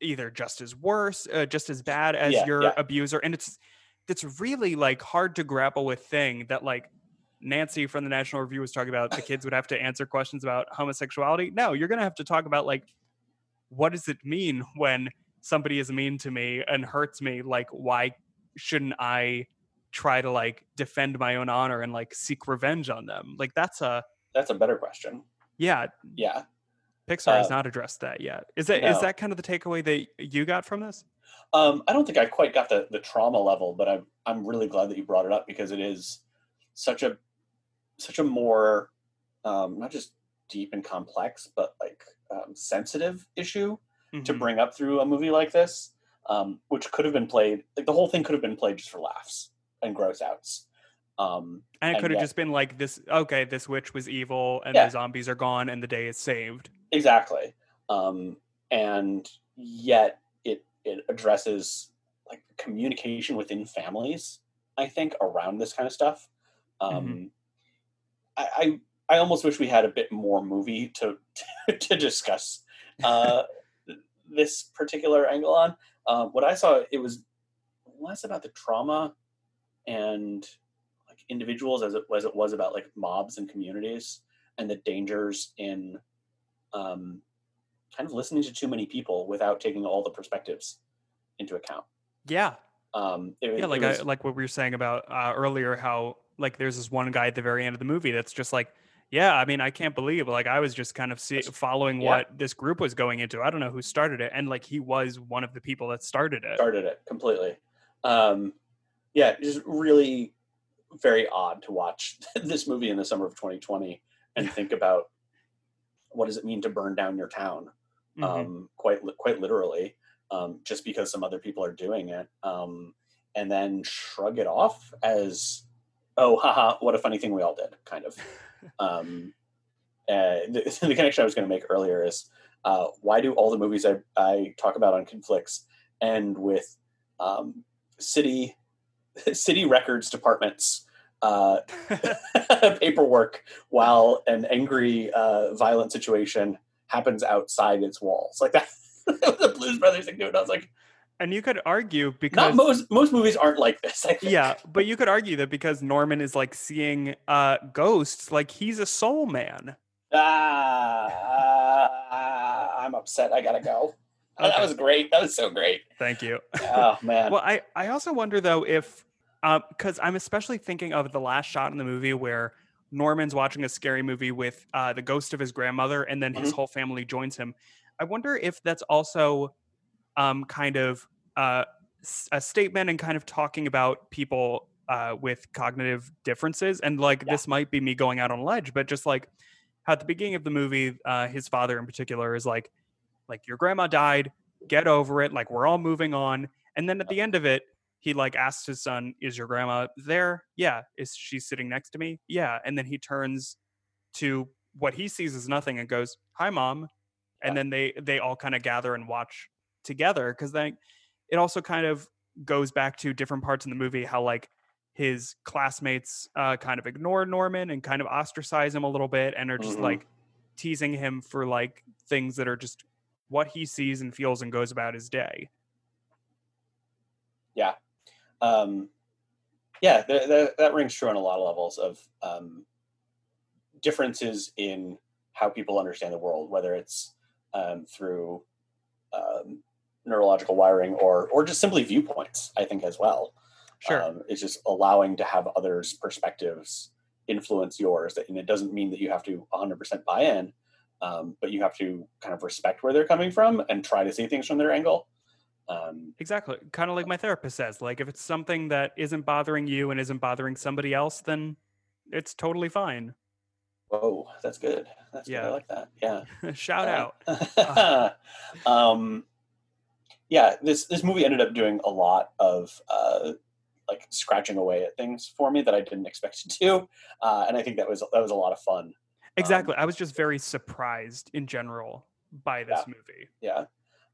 either just as worse, uh, just as bad as Yeah, your yeah. abuser, and it's it's really like hard to grapple with thing that like Nancy from the National Review was talking about. The kids would have to answer questions about homosexuality. No, you're gonna have to talk about like what does it mean when somebody is mean to me and hurts me? Like why shouldn't I try to like defend my own honor and like seek revenge on them? Like that's a That's a better question. yeah. Yeah. Pixar has Uh, not addressed that yet. Is that is no. that kind of the takeaway that you got from this? Um, I don't think I quite got the the trauma level, but I'm I'm really glad that you brought it up because it is such a such a more um, not just deep and complex, but like um, sensitive issue to Mhm. bring up through a movie like this, um, which could have been played like the whole thing could have been played just for laughs and gross outs. Um, And it could have just been like this. Okay, this witch was evil, and Yeah. the zombies are gone, and the day is saved. Exactly. Um, and yet it it addresses like communication within families. I think around this kind of stuff. Um, I, I I almost wish we had a bit more movie to to discuss uh, this particular angle on. Uh, what I saw, it was less about the trauma and like individuals as it was it was about like mobs and communities and the dangers in um, kind of listening to too many people without taking all the perspectives into account. Yeah, Um, it, yeah, like was- I, like what we were saying about uh, earlier, how like there's this one guy at the very end of the movie that's just like, yeah, I mean, I can't believe like I was just kind of see, following yeah. what this group was going into. I don't know who started it, and like he was one of the people that started it. started it completely. Um, yeah, just really very odd to watch this movie in the summer of 2020 and think about what does it mean to burn down your town, Mhm. um, quite quite literally, um, just because some other people are doing it, um, and then shrug it off as, oh, haha, what a funny thing we all did, kind of. um, uh, the, the connection I was going to make earlier is uh, why do all the movies I, I talk about on Kidflix end with um, city city records departments uh, paperwork while an angry uh, violent situation happens outside its walls. Like that the blues brothers thing doing i was like and you could argue not because most most movies aren't like this I think. yeah, but you could argue that because Norman is like seeing uh ghosts, like he's a soul man. ah, i'm upset. I gotta go. That was great. That was so great. Thank you. oh man. Well, I I also wonder though if because I'm especially thinking of the last shot in the movie where Norman's watching a scary movie with uh, the ghost of his grandmother, and then his Mhm. whole family joins him. I wonder if that's also um, kind of uh, a statement and kind of talking about people uh, with cognitive differences, and like Yeah. this might be me going out on a ledge, but just like how at the beginning of the movie, uh, his father in particular is like, like your grandma died, get over it, like we're all moving on, and then at the end of it, he like asks his son, "Is your grandma there? Yeah. Is she sitting next to me? Yeah." And then he turns to what he sees as nothing and goes, "Hi, mom." And then they they all kind of gather and watch together because then it also kind of goes back to different parts in the movie how like his classmates uh, kind of ignore Norman and kind of ostracize him a little bit and are just Mhm. like teasing him for like things that are just what he sees and feels and goes about his day. Um, yeah, th- th- that rings true on a lot of levels of um, differences in how people understand the world, whether it's um, through um, neurological wiring or or just simply viewpoints. I think as well. Sure. Um, it's just allowing to have others' perspectives influence yours. And it doesn't mean that you have to 100% buy in, um, but you have to kind of respect where they're coming from and try to see things from their angle. Um, Exactly. Kind of like my therapist says, like if it's something that isn't bothering you and isn't bothering somebody else, then it's totally fine. whoa, that's good. That's good. I like that. Yeah. Shout out. out. um, yeah, this this movie ended up doing a lot of uh, like scratching away at things for me that I didn't expect to do, uh, and I think that was that was a lot of fun. Exactly. I was just very surprised in general by this movie. Yeah,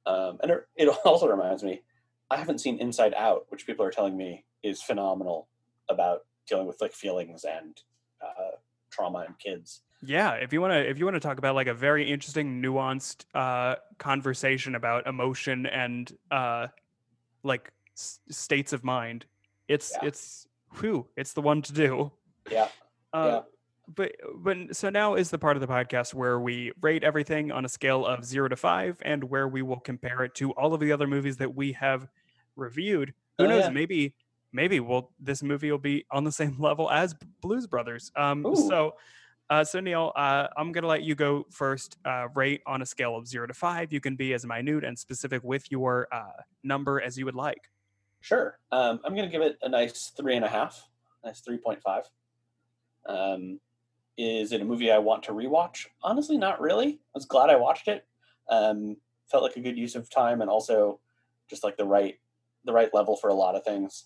um, and it, it also reminds me, I haven't seen Inside Out, which people are telling me is phenomenal about dealing with like feelings and uh, trauma in kids. Yeah, if you want to if you want to talk about like a very interesting nuanced uh conversation about emotion and uh like s- states of mind, it's Yeah. it's whew, it's the one to do. Yeah, Uh, Yeah. But but so now is the part of the podcast where we rate everything on a scale of zero to five, and where we will compare it to all of the other movies that we have reviewed. Who Oh, knows? yeah. Maybe maybe will this movie will be on the same level as Blues Brothers. Um, Ooh. so. Uh, so Neil, uh, I'm gonna let you go first. Uh, rate on a scale of zero to five. You can be as minute and specific with your uh, number as you would like. Sure. Um, I'm going to give it a nice three and a half, nice 3.5. Um, is it a movie I want to rewatch? Honestly, not really. I was glad I watched it. Um, felt like a good use of time and also just like the right the right level for a lot of things.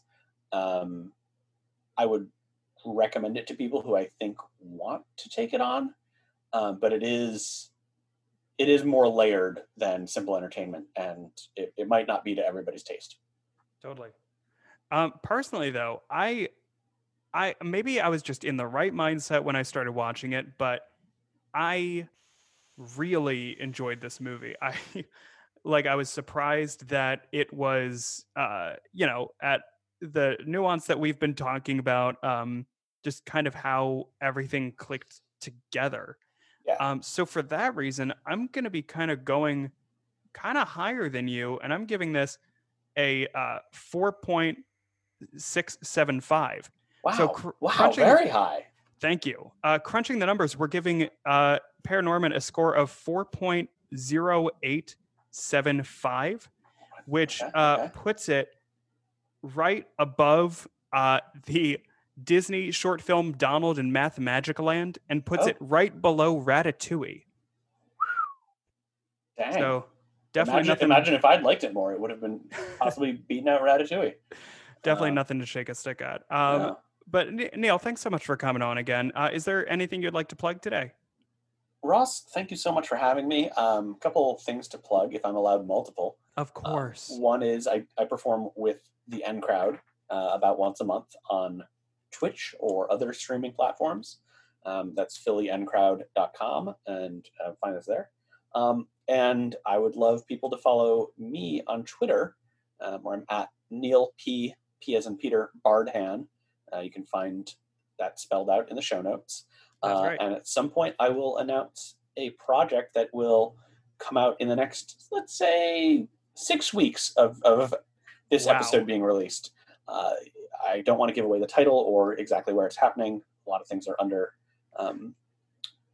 Um, I would recommend it to people who I think want to take it on, um, but it is it is more layered than simple entertainment, and it, it might not be to everybody's taste. Totally. Um, personally, though, I, I maybe I was just in the right mindset when I started watching it, but I really enjoyed this movie. I like I was surprised that it was, uh, you know, at the nuance that we've been talking about, um, just kind of how everything clicked together. Yeah. Um, so for that reason, I'm going to be kind of going kind of higher than you, and I'm giving this a uh, 4.675. Wow, So cr- wow, crunching- very high. Thank you. Uh, crunching the numbers, we're giving uh, Paranorman a score of 4.0875, which Okay, uh, okay. puts it right above uh, the Disney short film Donald and Math Magic Land and puts Oh. it right below Ratatouille. Dang. So definitely imagine, nothing. imagine if I'd liked it more, it would have been possibly beaten out Ratatouille. definitely uh, nothing to shake a stick at. Um, Yeah. But Neil, thanks so much for coming on again. Uh, is there anything you'd like to plug today? Ross, thank you so much for having me. A um, couple things to plug, if I'm allowed multiple. Of Uh, course. one is I, I perform with the N Crowd uh, about once a month on Twitch or other streaming platforms. Um, that's phillyncrowd.com and uh, find us there. Um, and I would love people to follow me on Twitter, um, where I'm at Neil P. P as in Peter Bardhan. Uh, you can find that spelled out in the show notes. Uh, right. And at some point, I will announce a project that will come out in the next, let's say, six weeks of, of this Wow. episode being released. Uh, I don't want to give away the title or exactly where it's happening. A lot of things are under um,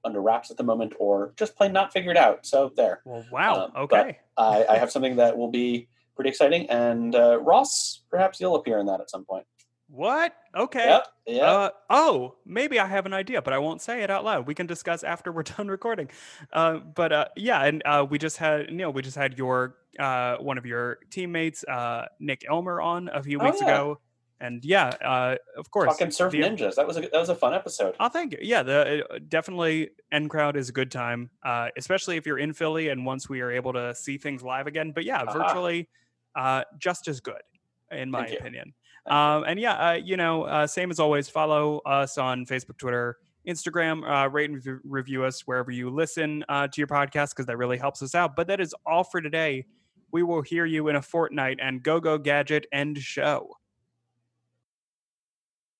under wraps at the moment, or just plain not figured out. So there, Well, wow. um, okay. I, I have something that will be pretty exciting. And uh, Ross, perhaps you'll appear in that at some point. What? Okay. Yep. Yeah. Uh, oh, maybe I have an idea, but I won't say it out loud. We can discuss after we're done recording. Uh, but uh, yeah, and uh, we just had Neil. We just had your uh, one of your teammates, uh, Nick Elmer, on a few Oh, weeks yeah. ago, and yeah, uh, of course, Talking surf the- ninjas. That was a that was a fun episode. Oh, thank you. Yeah, the uh, definitely N crowd is a good time, uh, especially if you're in Philly and once we are able to see things live again. But yeah, Aha. virtually, uh, just as good, in my Thank opinion. You. Um, and yeah, uh, you know, uh, same as always, follow us on Facebook, Twitter, Instagram, uh, rate and rev- review us wherever you listen uh, to your podcast because that really helps us out. But that is all for today. We will hear you in a fortnight and go, go, gadget, end show.